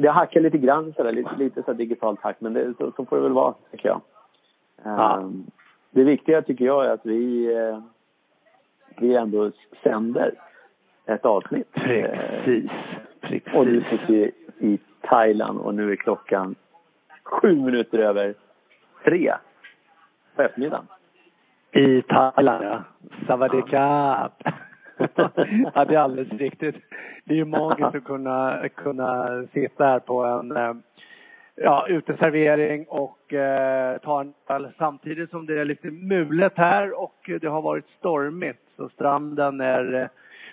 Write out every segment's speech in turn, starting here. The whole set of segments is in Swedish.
det har hackat lite grann sådär, lite, lite så digitalt hack, men det, så, så får det väl vara, tycker jag. Ja. Um, det viktiga tycker jag är att vi, eh, vi ändå sänder ett avsnitt. Precis. Precis. Och du sitter i, i Thailand och nu är klockan sju minuter över tre på eftermiddagen. I Thailand, ja. Savadikap. ja, det är alldeles riktigt. Det är ju magiskt att kunna, kunna sitta här på en eh, ja, uteservering och eh, ta en öl samtidigt som det är lite mulet här och det har varit stormigt. Så stranden är eh,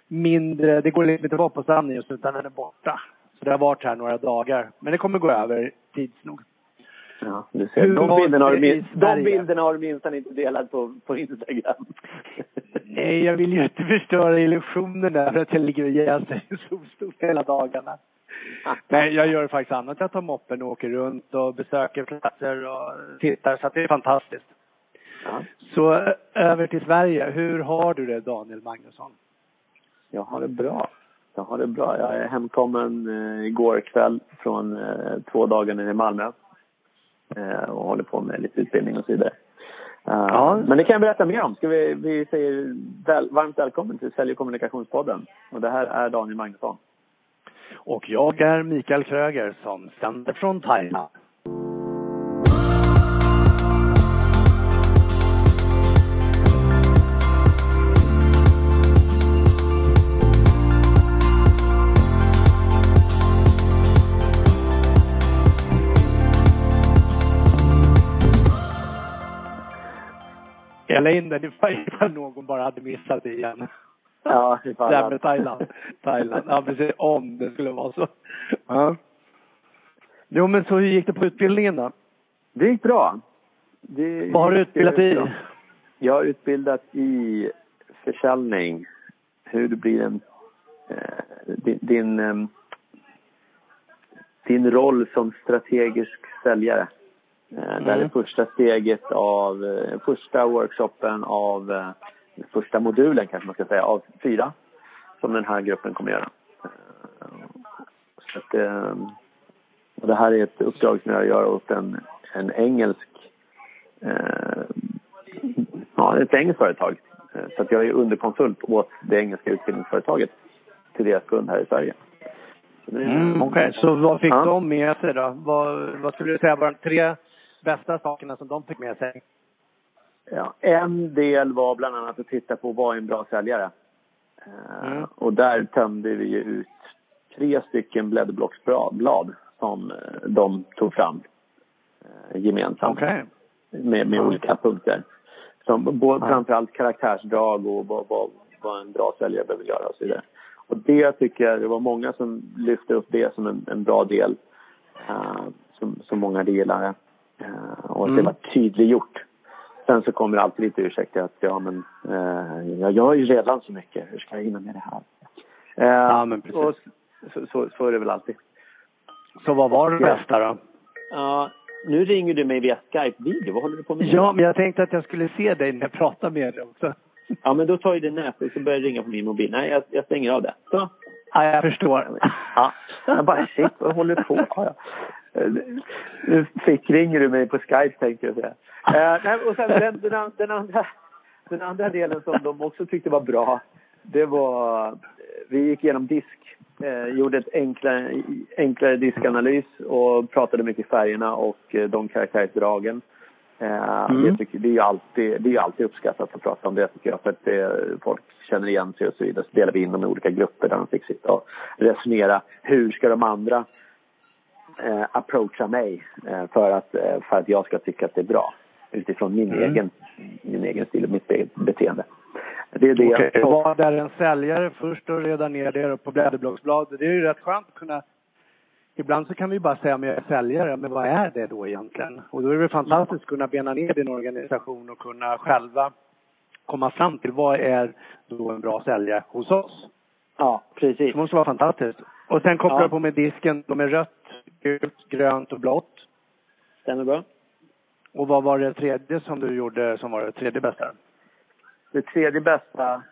mindre, det går liksom inte att vara på stranden just utan den är borta. Så det har varit här några dagar. Men det kommer gå över tids nog. Ja, du ser. Hur De bilderna, har du, det i min- de bilderna har du minsann inte delat på, på Instagram. Nej, jag vill ju inte förstöra illusionen där för att jag ligger och jäser i solstol hela dagarna. Nej, jag gör faktiskt annat. Jag tar moppen och åker runt och besöker platser och tittar. Så det är fantastiskt. Ja, Så ö- över till Sverige. Hur har du det Daniel Magnusson? jag har det bra. Jag har det bra. Jag är hemkommen eh, igår kväll från eh, två dagar nere i Malmö. Eh, och håller på med lite utbildning och så vidare. Eh, Ja. Men det kan jag berätta mer om. Ska vi, vi säger väl, varmt välkommen till Sälj och kommunikationspodden. Och det här är Daniel Magnusson. Och jag är Mikael Kröger som sänder från Thailand. Jag la in den ifall någon bara hade missat det igen. Ja, Det här med Thailand. Thailand. Ja, precis. Om det skulle vara så. Ja. Jo, men så hur gick det på utbildningen då? Det gick bra. Det Vad har du utbildat i? Jag har utbildat i försäljning. Hur du blir en... Eh, din, din, ehm, din roll som strategisk säljare. Eh, Det här är Mm. första steget av... Eh, första workshopen av... Eh, första modulen kanske man ska säga, av fyra. Som den här gruppen kommer göra. Så att, och det här är ett uppdrag som jag gör åt en, en engelsk ja, ett engelskt företag. Så att jag är underkonsult åt det engelska utbildningsföretaget till deras kund här i Sverige. Det Mm, Okej, så vad fick Ja. de med sig då? Vad, vad skulle du säga var de tre bästa sakerna som de fick med sig? Ja, en del var bland annat att titta på vad är en bra säljare. Eh, Mm. Och där tömde vi ju ut tre stycken blädderblocksblad som eh, de tog fram eh, gemensamt. Okej. med, med olika punkter. Som både, Ja. framförallt karaktärsdrag och vad, vad, vad en bra säljare behöver göra och så vidare. Och det tycker jag, det var många som lyfte upp det som en, en bra del. eh, som, som många gillade. Uh, och att Mm. det var tydliggjort. Sen så kommer det alltid lite ursäkter att ja men eh, jag gör ju redan så mycket, hur ska jag hinna med det här? Eh, Ja, men precis. Och så, så, så är det väl alltid. Så vad var det bästa då? Ja, nu ringer du mig via Skype-video, vad håller du på med? Ja, men jag tänkte att jag skulle se dig när jag pratar med dig också. Ja, men då tar ju det nät och så börjar det ringa på min mobil. Nej, jag, jag stänger av det. Så. Ja, jag förstår. Ja. Jag bara, shit, vad håller du på ja, ja. Eh, Nu fick ringer du mig på Skype, tänkte jag säga. Eh, och sen den, den, den, andra, den andra delen som de också tyckte var bra, det var... Vi gick igenom disk, eh, gjorde ett enklare, enklare diskanalys och pratade mycket färgerna och eh, de karaktärsdragen. Eh, Mm. det, tycker, det, är ju alltid, det är alltid uppskattat att prata om det tycker jag för att det, folk känner igen sig och så vidare. Så delar vi in dem i olika grupper där de fick sitta och resonera. Hur ska de andra eh, approacha mig eh, för, att, eh, för att jag ska tycka att det är bra utifrån min, Mm. egen, min egen stil och mitt eget beteende. Det är det Okej, jag... var där en säljare först och reda ner det på blädderblocksbladet. Det är ju rätt skönt att kunna Ibland så kan vi bara säga om jag är säljare, men vad är det då egentligen? Och då är det fantastiskt att kunna bena ner din organisation och kunna själva komma fram till vad är då en bra säljare hos oss. Ja, precis. Det måste vara fantastiskt. Och sen kopplar Ja. på med disken, de är rött, gult, grönt och blått. Stämmer bra. Och vad var det tredje som du gjorde som var det tredje bästa? Det tredje bästa,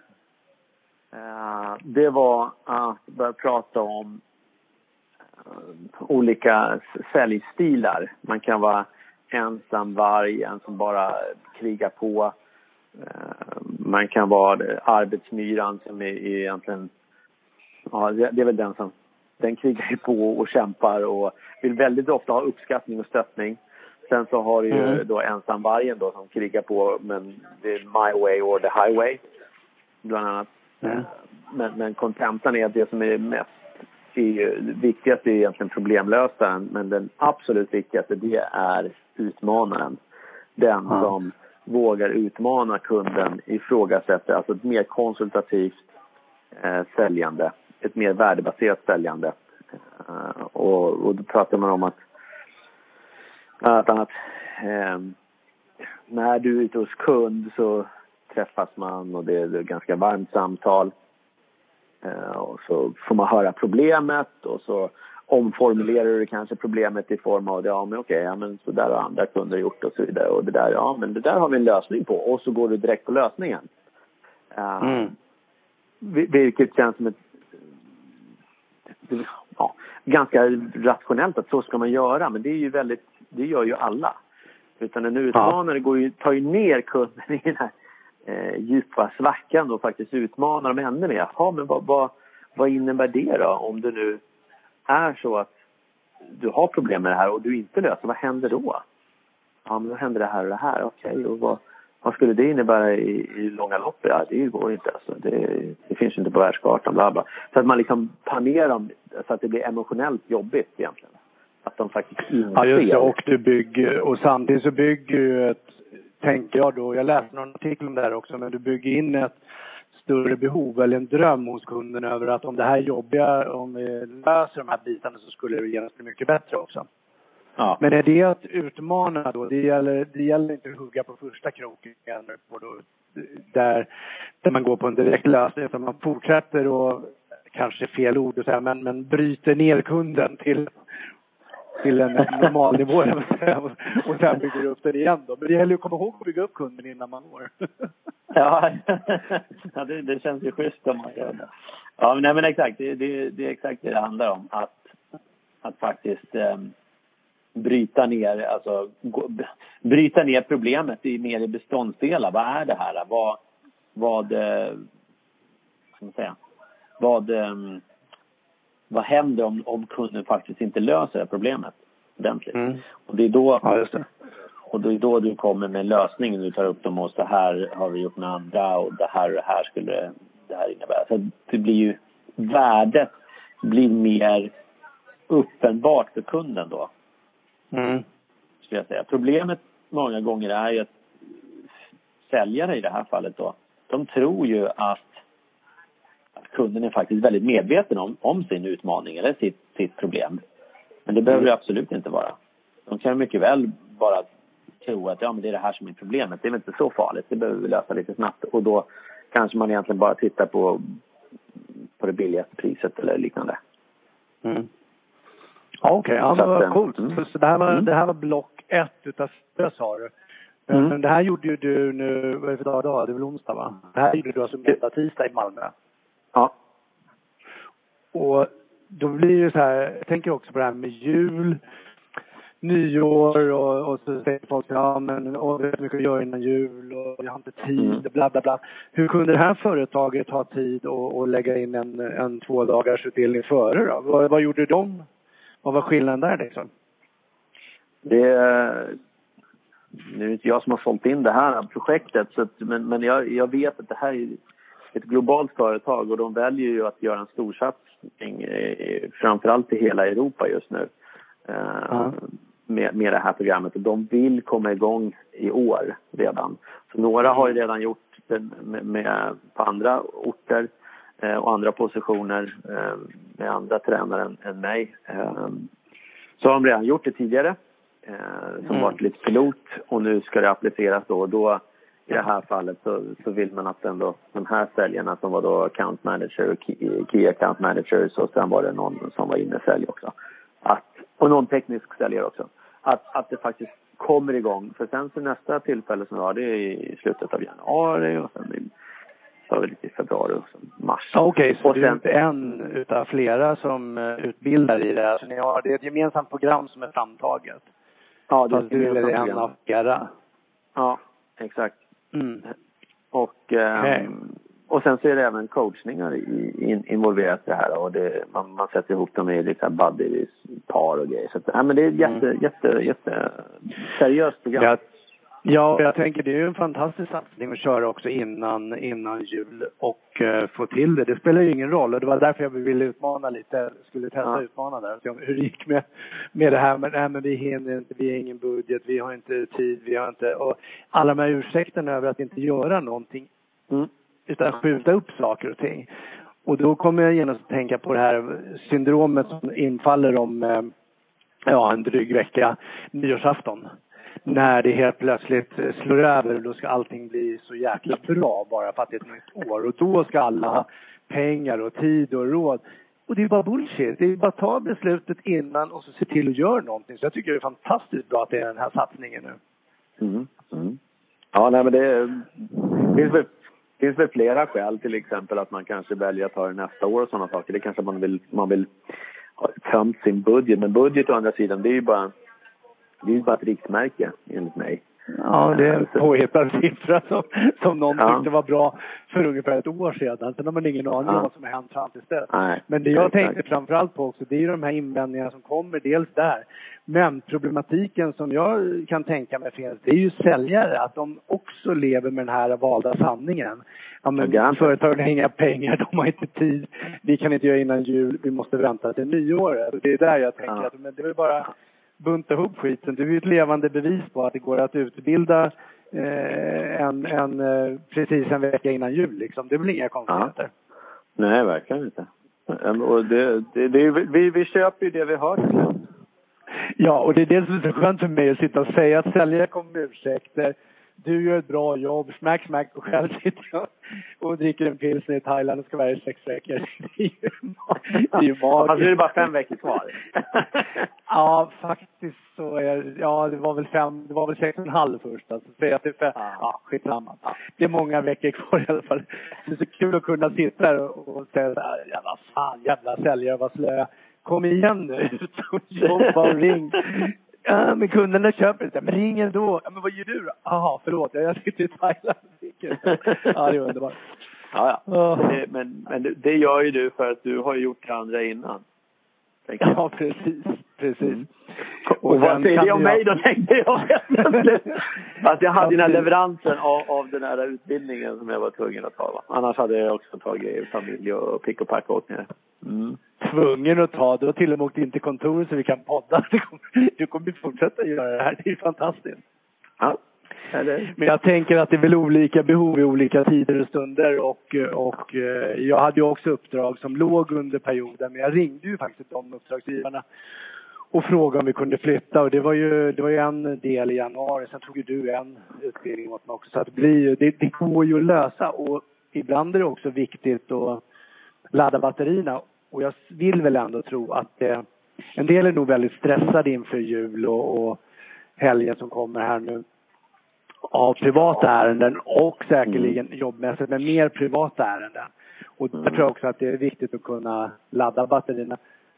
eh, det var att börja prata om olika säljstilar. Man kan vara ensam varg, en som bara krigar på. Eh, man kan vara arbetsmyran som är, är egentligen, ja det är väl den som, den krigar ju på och kämpar och vill väldigt ofta ha uppskattning och stöttning. Sen så har du ju mm. då ensamvargen då som krigar på men det är my way or the highway. Bland annat. Mm. Men, men kontentan är att det som är mest är, viktigaste är egentligen problemlösaren men den absolut viktigaste det är utmanaren. Den mm. som vågar utmana kunden, ifrågasätter, alltså ett mer konsultativt eh, säljande, ett mer värdebaserat säljande. Uh, och, och då pratar man om att Bland annat eh, när du är ute hos kund så träffas man och det är ett ganska varmt samtal. Eh, och så får man höra problemet och så omformulerar du kanske problemet i form av ja men okej, ja men så där har andra kunder gjort och så vidare och det där, ja men det där har vi en lösning på och så går du direkt på lösningen. Uh, mm. Vilket känns som ett ja, ganska rationellt att så ska man göra men det är ju väldigt det gör ju alla. Utan en utmanare ja. går ju, tar ju ner kunden i den här eh, djupa svackan och faktiskt utmanar dem ännu mer. Jaha, men vad, vad, vad innebär det då? Om det nu är så att du har problem med det här och du inte löser, vad händer då? Ja, men då händer det här och det här. Okej, okay, och vad, vad skulle det innebära i, i långa loppet? Ja, det går inte alltså. Det, det finns inte på världskartan, bla bla. Så att man liksom dem så att det blir emotionellt jobbigt egentligen att de faktiskt inser. Ja, just det. Och du bygger, och samtidigt så bygger ju ett, tänker jag då, jag läste någon artikel om det här också, men du bygger in ett större behov eller en dröm hos kunden över att om det här är jobbiga, om vi löser de här bitarna så skulle det genast bli mycket bättre också. Ja. Men är det att utmana då? Det gäller, det gäller inte att hugga på första kroken där, där man går på en direkt lösning utan man fortsätter och kanske fel ord att säga, men, men bryter ner kunden till till en normal nivå och sen bygger upp den igen då. Men det gäller ju att komma ihåg att bygga upp kunden innan man når. ja, ja det, det, känns ju schysst om man gör det. Ja, men, nej, men exakt. Det, det, det är exakt det det handlar om. Att, att faktiskt eh, bryta ner, alltså gå, bryta ner problemet i mer i beståndsdelar. Vad är det här? Vad, vad, eh, man säga, vad eh, vad händer om, om kunden faktiskt inte löser det problemet ordentligt? Mm. Och det är då ja, det. Och det är då du kommer med lösningen. Du tar upp dem och så här har vi gjort med andra och det här och det här skulle det här innebära. Så det blir ju värdet blir mer uppenbart för kunden då. Mm. Skulle jag säga. Problemet många gånger är ju att säljare i det här fallet då, de tror ju att att kunden är faktiskt väldigt medveten om, om sin utmaning eller sitt, sitt problem. Men det behöver mm. det absolut inte vara. De kan mycket väl bara tro att ja, men det är det här som är problemet. Det är väl inte så farligt. Det behöver vi lösa lite snabbt. Och då kanske man egentligen bara tittar på, på det billigaste priset eller liknande. Mm. Okej, okay, ja, men vad coolt. Mm. Så det här var, mm. det här var block ett utav fyra sa du. Mm. Men det här gjorde ju du nu, vad är det för dag idag? Det är väl onsdag va? Det här gjorde du alltså måndag, tisdag i Malmö? Ja. Och då blir det så här, jag tänker också på det här med jul, nyår och, och så säger folk ja men åh, vi har mycket att göra innan jul och vi har inte tid, mm. bla bla bla. Hur kunde det här företaget ha tid att lägga in en, en två dagars utdelning före då? Vad, vad gjorde de? Vad var skillnaden där liksom? Det, nu är det inte jag som har sålt in det här projektet, så att, men, men jag, jag vet att det här är ett globalt företag och de väljer ju att göra en storsatsning eh, framförallt i hela Europa just nu eh, med, med det här programmet och de vill komma igång i år redan. Så några har ju mm. redan gjort det med, med, på andra orter och andra positioner eh, med andra tränare än, än mig. Eh, så har de redan gjort det tidigare eh, som mm. varit lite pilot och nu ska det appliceras då och då i det här fallet så, så vill man att ändå de här säljarna som var då account manager och key, account managers och sen var det någon som var innesälj också. Att, och någon teknisk säljare också. Att, att det faktiskt kommer igång. För sen så nästa tillfälle som vi har det är i slutet av januari och sen lite i februari och så mars. Okej, okay, så och du är inte en utav flera som uh, utbildar i det? Alltså ni har, det är ett gemensamt program som är framtaget? Ja, det är ett du är en av flera? Ja, exakt. Mm. Och, um, okay. och sen så är det även coachningar i, in, involverat i det här och det, man, man sätter ihop dem i liksom buddies, par och grejer. Så att, ja, men det är ett jätte, mm. jätte, jätte seriöst program. Jag Ja, jag tänker det är ju en fantastisk satsning att köra också innan, innan jul och uh, få till det. Det spelar ju ingen roll och det var därför jag ville utmana lite, skulle testa ja. utmana där. Hur det gick med, med det här, men, nej, men vi hinner inte, vi har ingen budget, vi har inte tid, vi har inte, och alla de här ursäkterna över att inte göra någonting. Mm. Utan skjuta upp saker och ting. Och då kommer jag genast att tänka på det här syndromet som infaller om, uh, ja, en dryg vecka, nyårsafton när det helt plötsligt slår över, och då ska allting bli så jäkla bra bara för att det är ett nytt år. Och då ska alla ha pengar och tid och råd. Och det är bara bullshit. Det är bara att ta beslutet innan och så se till att göra någonting. Så jag tycker det är fantastiskt bra att det är den här satsningen nu. Mm. Mm. Ja, nej men det finns väl, finns väl flera skäl. Till exempel att man kanske väljer att ta det nästa år och sådana saker. Det kanske man vill, man vill ha tömt sin budget. Men budget å andra sidan, det är ju bara det är ju bara ett riktmärke enligt mig. Ja, det är en påhittad siffra som, som någon ja. tyckte var bra för ungefär ett år sedan. Sen har man ingen aning om vad som har hänt fram tills dess. Men det jag tänkte framförallt på också, det är ju de här invändningarna som kommer, dels där. Men problematiken som jag kan tänka mig finns, det är ju säljare, att de också lever med den här valda sanningen. Ja, men ja, företagen har inga pengar, de har inte tid, vi kan inte göra innan jul, vi måste vänta till nyåret. Det är där jag tänker ja. att men det är bara bunta ihop skiten. Du är ju ett levande bevis på att det går att utbilda eh, en, en, eh, precis en vecka innan jul liksom. Det väl inga konstigheter? Ja. Nej, verkligen inte. Och det, det, det, vi, vi köper ju det vi hör Ja, och det är det som är så skönt för mig att sitta och säga att säljare kommer med ursäkter du gör ett bra jobb, smack smack och själv sitter jag och dricker en pilsner i Thailand och ska vara i sex veckor. Det är ju, det är ju magiskt. Alltså är det bara fem veckor kvar? ja, faktiskt så är ja det var väl fem, det var väl sex och en halv först alltså. Säg att det är fem, ja, skitsamma. Det är många veckor kvar i alla fall. Det är så kul att kunna sitta där och, säga så här, jävla fan, jävla säljare, vad slöa. Kom igen nu, ut och jobba och ring. Ja, men kunderna köper inte. Men ring ändå. Ja, men vad gör du då? Jaha, förlåt. Jag sitter i Thailand. Ja, det är underbart. Ja, ja. Det, men, men det gör ju du för att du har gjort det andra innan. Ja, precis. Precis. Mm. Och, och vad säger det om mig då, tänkte jag. att jag hade den här leveransen av, av den här utbildningen som jag var tvungen att ta. Va? Annars hade jag också tagit familj och pick och pack ner. Mm. Tvungen att ta. Du har till och med åkt in till kontoret så vi kan podda. Du kommer, du kommer fortsätta göra det här. Det är fantastiskt. Ja. Men jag tänker att det är väl olika behov i olika tider och stunder och, och eh, jag hade ju också uppdrag som låg under perioden men jag ringde ju faktiskt de uppdragsgivarna och frågade om vi kunde flytta och det var ju, det var ju en del i januari. Sen tog ju du en utbildning åt mig också. Så att det, blir, det, det går ju att lösa och ibland är det också viktigt att ladda batterierna. Och jag vill väl ändå tro att eh, en del är nog väldigt stressade inför jul och, och helgen som kommer här nu av privata ärenden och säkerligen mm. jobbmässigt, men mer privata ärenden. Och där tror jag också att det är viktigt att kunna ladda batterierna.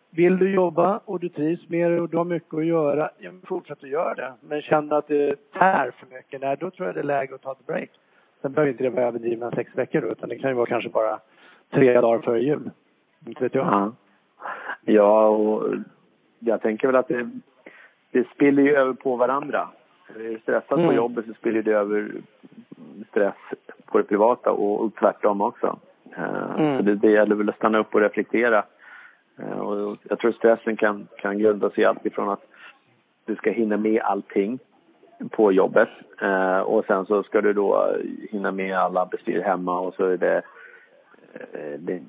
Vill du jobba och du trivs med det och du har mycket att göra, ja, fortsätt att göra det. Men känner att det tär för mycket, nej, då tror jag det är läge att ta ett break. Sen behöver inte det vara överdrivna sex veckor utan det kan ju vara kanske bara tre dagar före jul. Inte vet jag. Ja, ja och jag tänker väl att det, det spiller ju över på varandra. Är du stressad mm. på jobbet så spiller det över stress på det privata och tvärtom också. Eh, mm. Så det, det gäller väl att stanna upp och reflektera. Eh, och jag tror stressen kan, kan grunda sig i allt ifrån att du ska hinna med allting på jobbet eh, och sen så ska du då hinna med alla bestyr hemma och så är det, det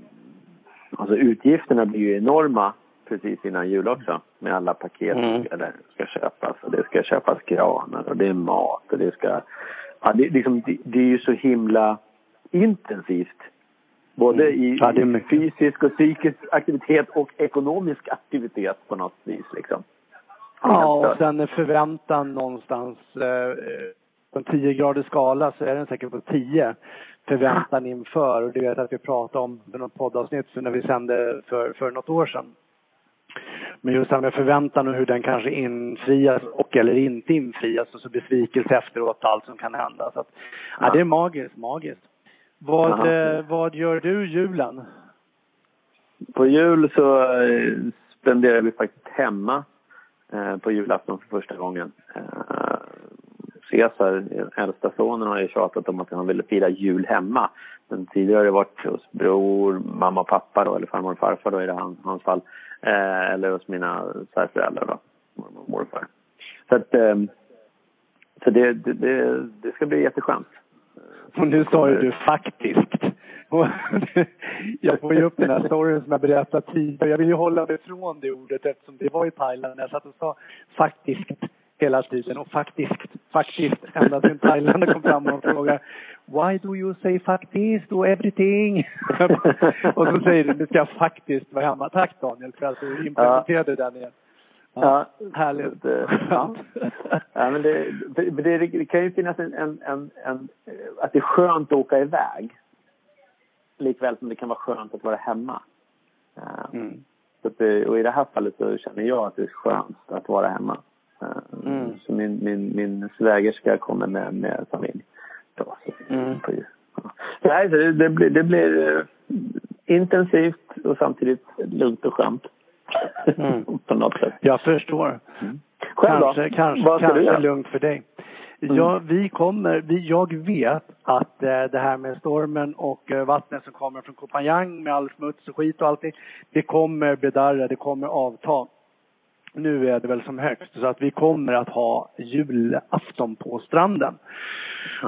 alltså utgifterna blir ju enorma precis innan jul också med alla paket mm. som ska, köpas och det ska köpas granar och det är mat och det ska ja, det, liksom, det, det är ju så himla intensivt både mm. i, ja, i fysisk och psykisk aktivitet och ekonomisk aktivitet på något vis liksom. Ja, och sen är förväntan någonstans eh, på en 10 graders skala så är den säkert på 10 förväntan inför. Och det vet att vi pratade om i något poddavsnitt när vi sände för, för något år sedan. Men just det här med förväntan och hur den kanske infrias och eller inte infrias och så besvikelse efteråt allt som kan hända. Så att, ja. ja det är magiskt, magiskt. Vad, eh, vad gör du julen? På jul så eh, spenderar vi faktiskt hemma eh, på julafton för första gången. Cesar, äldsta sonen, har ju tjatat om att han ville fira jul hemma. Men tidigare har det varit hos bror, mamma och pappa då, eller farmor och farfar då i det han, hans fall. Eh, eller hos mina svärföräldrar då, mormor och morfar. Så att, eh, så det, det, det ska bli jätteskönt. Och nu sa du faktiskt. jag får ju upp den här storyn som jag berättat tidigare. Jag vill ju hålla mig från det ordet eftersom det var i Thailand när jag satt och sa faktiskt hela tiden och faktiskt, faktiskt ända sedan Thailand kom fram och frågade Why do you say faktiskt och everything? och så säger du, nu ska jag faktiskt vara hemma. Tack Daniel för att du implementerade ja. den igen. Ja, härligt. Ja. ja, men det, det, det, kan ju finnas en, en, en, en, att det är skönt att åka iväg. Likväl som det kan vara skönt att vara hemma. Mm. Så det, och i det här fallet så känner jag att det är skönt att vara hemma. Så min, min, min svägerska kommer med, med familj. Då, mm. Nej, det, det, blir, det blir eh, intensivt och samtidigt lugnt och skönt. Mm. på något sätt. Jag förstår. Mm. Själv kanske, då? Kanske, Vad ska kanske du lugnt för dig. Mm. Ja, vi kommer, vi, jag vet att eh, det här med stormen och eh, vattnet som kommer från Kopanjang med all smuts och skit och allting, det kommer bedarra, det kommer avta nu är det väl som högst. Så att vi kommer att ha julafton på stranden.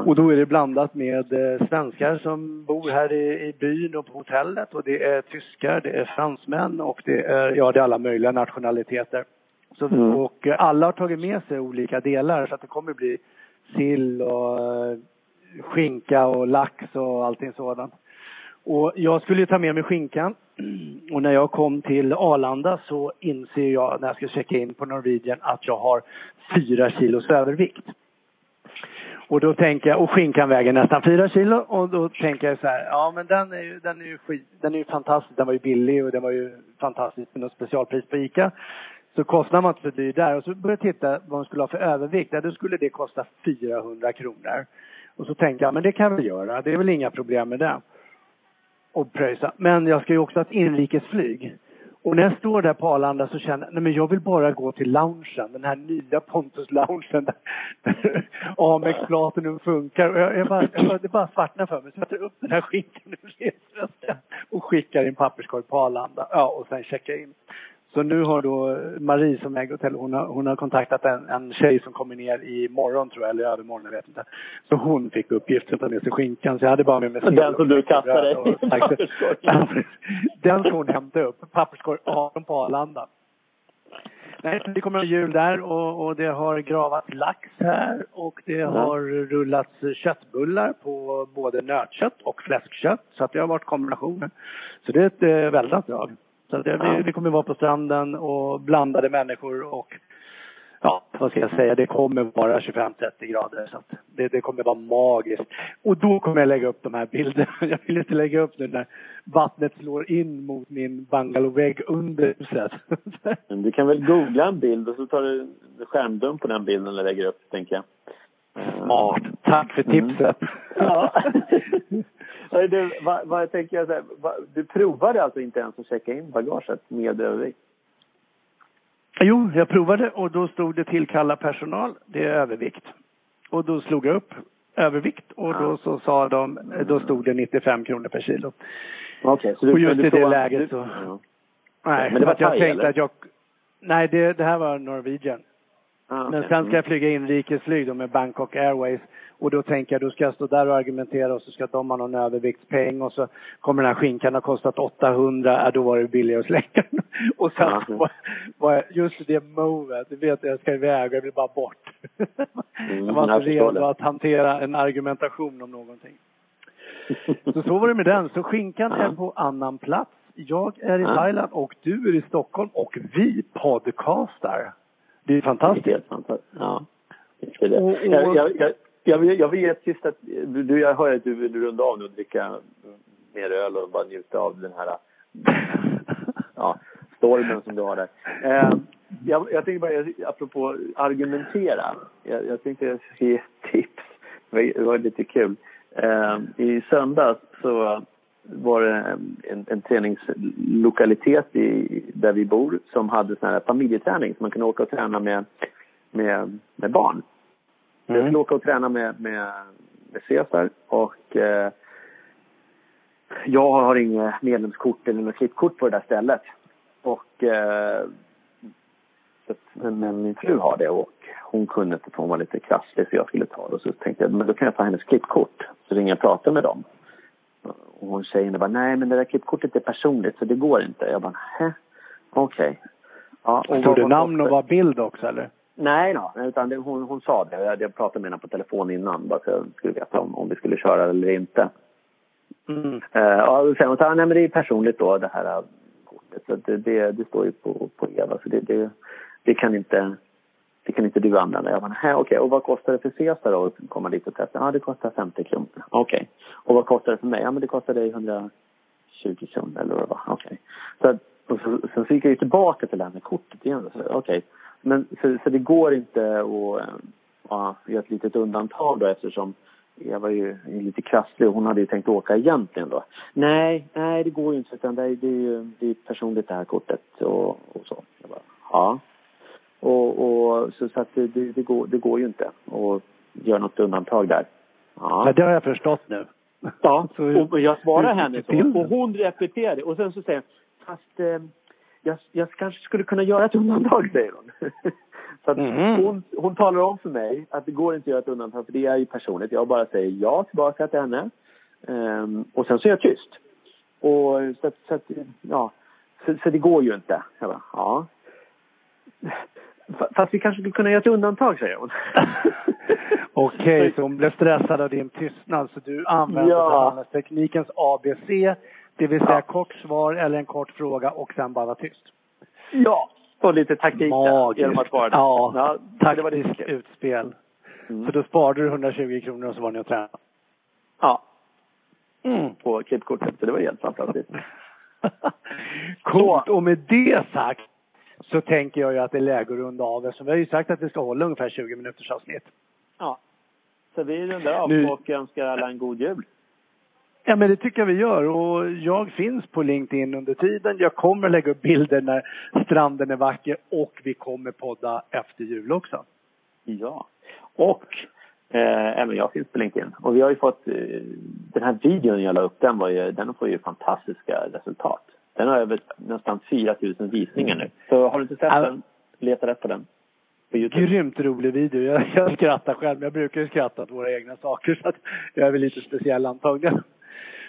Och då är det blandat med eh, svenskar som bor här i, i byn och på hotellet och det är tyskar, det är fransmän och det är, ja det är alla möjliga nationaliteter. Så, mm. Och alla har tagit med sig olika delar så att det kommer bli sill och eh, skinka och lax och allting sådant. Och jag skulle ta med mig skinkan. Och när jag kom till Arlanda så inser jag när jag ska checka in på Norwegian att jag har fyra kilos övervikt. Och då tänker jag, och skinkan väger nästan fyra kilo och då tänker jag så här, ja men den är ju, den är ju skit, den är ju fantastisk, den var ju billig och den var ju fantastisk med något specialpris på ICA. Så kostnaden var inte för dyr där och så började jag titta vad man skulle ha för övervikt, ja då skulle det kosta 400 kronor. Och så tänkte jag, men det kan vi göra, det är väl inga problem med det och pröjsa. Men jag ska ju också ha ett inrikesflyg. Och när jag står där på Arlanda så känner jag, nej men jag vill bara gå till loungen, den här nya Pontus-loungen där, där Amex Platinum funkar. Och jag, jag, bara, jag bara, det bara svartnar för mig. Så jag tar upp den här skinkan ur resväskan och skickar in papperskorg på Arlanda. Ja, och sen checkar jag in. Så nu har då Marie som äger hotell, hon har, hon har kontaktat en, en tjej som kommer ner i morgon tror jag, eller övermorgon, jag vet inte. Så hon fick uppgiften att ta med sig skinkan, så jag hade bara med mig Den som du kastade i Den ska hon hämta upp, papperskorg 18 på Arlanda. Nej, det kommer en jul där och, och det har gravats lax här och det mm. har rullats köttbullar på både nötkött och fläskkött. Så att det har varit kombinationer. Så det är ett eh, väldigt drag. Så det, vi, vi kommer vara på stranden och blandade människor och ja, vad ska jag säga, det kommer vara 25-30 grader så att det, det kommer vara magiskt. Och då kommer jag lägga upp de här bilderna. Jag vill inte lägga upp nu när vattnet slår in mot min bungalowvägg under huset. Du kan väl googla en bild och så tar du skärmdump på den bilden och lägger upp, tänker jag. Smart. Tack för tipset. Mm. Ja. du, vad, vad tänker jag vad, du provade alltså inte ens att checka in bagaget med övervikt? Jo, jag provade och då stod det tillkalla personal, det är övervikt. Och då slog jag upp övervikt och då så sa de, då stod det 95 kronor per kilo. Okej, okay, så du, och just i det läget så... Ja. Nej, men det var jag tänkte eller? att jag... Nej, det, det här var Norwegian. Ah, okay. Men sen ska jag flyga inrikesflyg då med Bangkok Airways. Och då tänker jag, då ska jag stå där och argumentera och så ska de ha någon överviktspeng och så kommer den här skinkan ha kostat 800, ja, då var det billigare att slänga Och sen ah, var, var just det movet, du vet jag ska iväg och jag vill bara bort. Mm, jag var inte redo att hantera en argumentation om någonting. så så var det med den. Så skinkan är på annan plats. Jag är i Thailand och du är i Stockholm och vi podcastar. Det är fantastiskt. Det är fantastiskt. Ja. Det. Och, och, jag, jag, Jag jag vill ge ett sista... Du, jag hör att du vill runda av nu och dricka mer öl och bara njuta av den här ja, stormen som du har där. Eh, jag, jag tänkte bara, apropå argumentera. Jag, jag tänkte ge ett tips. Det var lite kul. Eh, I söndags så var det en, en träningslokalitet i, där vi bor som hade sån här familjeträning så man kunde åka och träna med, med, med barn. Mm. Jag skulle åka och träna med, med, med Cesar och eh, jag har inget medlemskort eller något klippkort på det där stället. Och eh, men min fru har det och hon kunde inte för hon var lite krasslig så jag skulle ta det. Och så tänkte jag, men då kan jag ta hennes klippkort. Så ringer jag och pratar med dem. Och hon säger bara, nej men det där klippkortet är personligt så det går inte. Jag bara, hä? Okej. Okay. Ja, Stod det namn och var bild också eller? Nej då, utan det, hon, hon sa det. Jag, jag pratade med henne på telefon innan bara så jag skulle veta om, om vi skulle köra eller inte. Mm. Uh, och sen hon sa, nej men det är personligt då det här uh, kortet. Så det, det, det, står ju på, på Eva så det, det, det kan inte det kan inte du använda. Jag bara, okej, okay. och vad kostar det för Cesar då att komma dit och testa? Ja, det kostar 50 kronor. Okej. Okay. Och vad kostar det för mig? Ja, men det kostar dig 120 kronor eller vad det var. Okej. Okay. Så, så, så, så gick jag ju tillbaka till det här med kortet igen. Okej. Okay. Men så, så det går inte att eh, ja, göra ett litet undantag då eftersom jag var ju lite krasslig och hon hade ju tänkt åka egentligen då. Nej, nej det går ju inte utan det är ju det är personligt det här kortet och, och så. Jag bara, ja. Och, och så, så att det, det, det, går, det går ju inte att göra något undantag där. Ja. det har jag förstått nu. Ja, och jag svarar henne så. Och hon repeterade och sen så säger hon, fast eh, jag, jag kanske skulle kunna göra ett undantag, säger hon. så att mm. hon, hon talar om för mig att det går inte att göra ett undantag för det är ju personligt. Jag bara säger ja tillbaka till henne. Um, och sen så är jag tyst. Och så att, så att ja, så, så, det går ju inte. Jag bara, ja. Fast vi kanske skulle kunna göra ett undantag, säger hon. Okej, okay, så hon blev stressad av din tystnad så du använde ja. teknikens ABC, det vill säga ja. kort svar eller en kort fråga och sen bara vara tyst. Ja, och lite taktik Magiskt. genom att svara. Ja, ja taktiskt utspel. Mm. Så då sparade du 120 kronor och så var ni och tränade? Ja. Mm. På klippkortet, så det var helt fantastiskt. Coolt, och med det sagt så tänker jag ju att det är läge att runda av eftersom vi har ju sagt att vi ska hålla ungefär 20 minuters avsnitt. Ja. Så vi rundar av nu... och önskar alla en god jul. Ja men det tycker jag vi gör och jag finns på LinkedIn under tiden. Jag kommer lägga upp bilder när stranden är vacker och vi kommer podda efter jul också. Ja. Och eh, även jag finns på LinkedIn. Och vi har ju fått, eh, den här videon jag la upp den var ju, den får ju fantastiska resultat. Den har över nästan 4 000 visningar nu. Så har du inte sett den, leta rätt på den. På YouTube. Grymt rolig video. Jag, jag skrattar själv, men jag brukar ju skratta åt våra egna saker så att jag är väl lite speciell antagligen.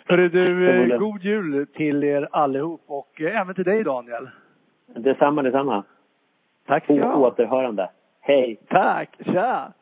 Hörru du, eh, god jul till er allihop och eh, även till dig Daniel. Detsamma, detsamma. Tack ska du ha. återhörande. Hej! Tack, tja!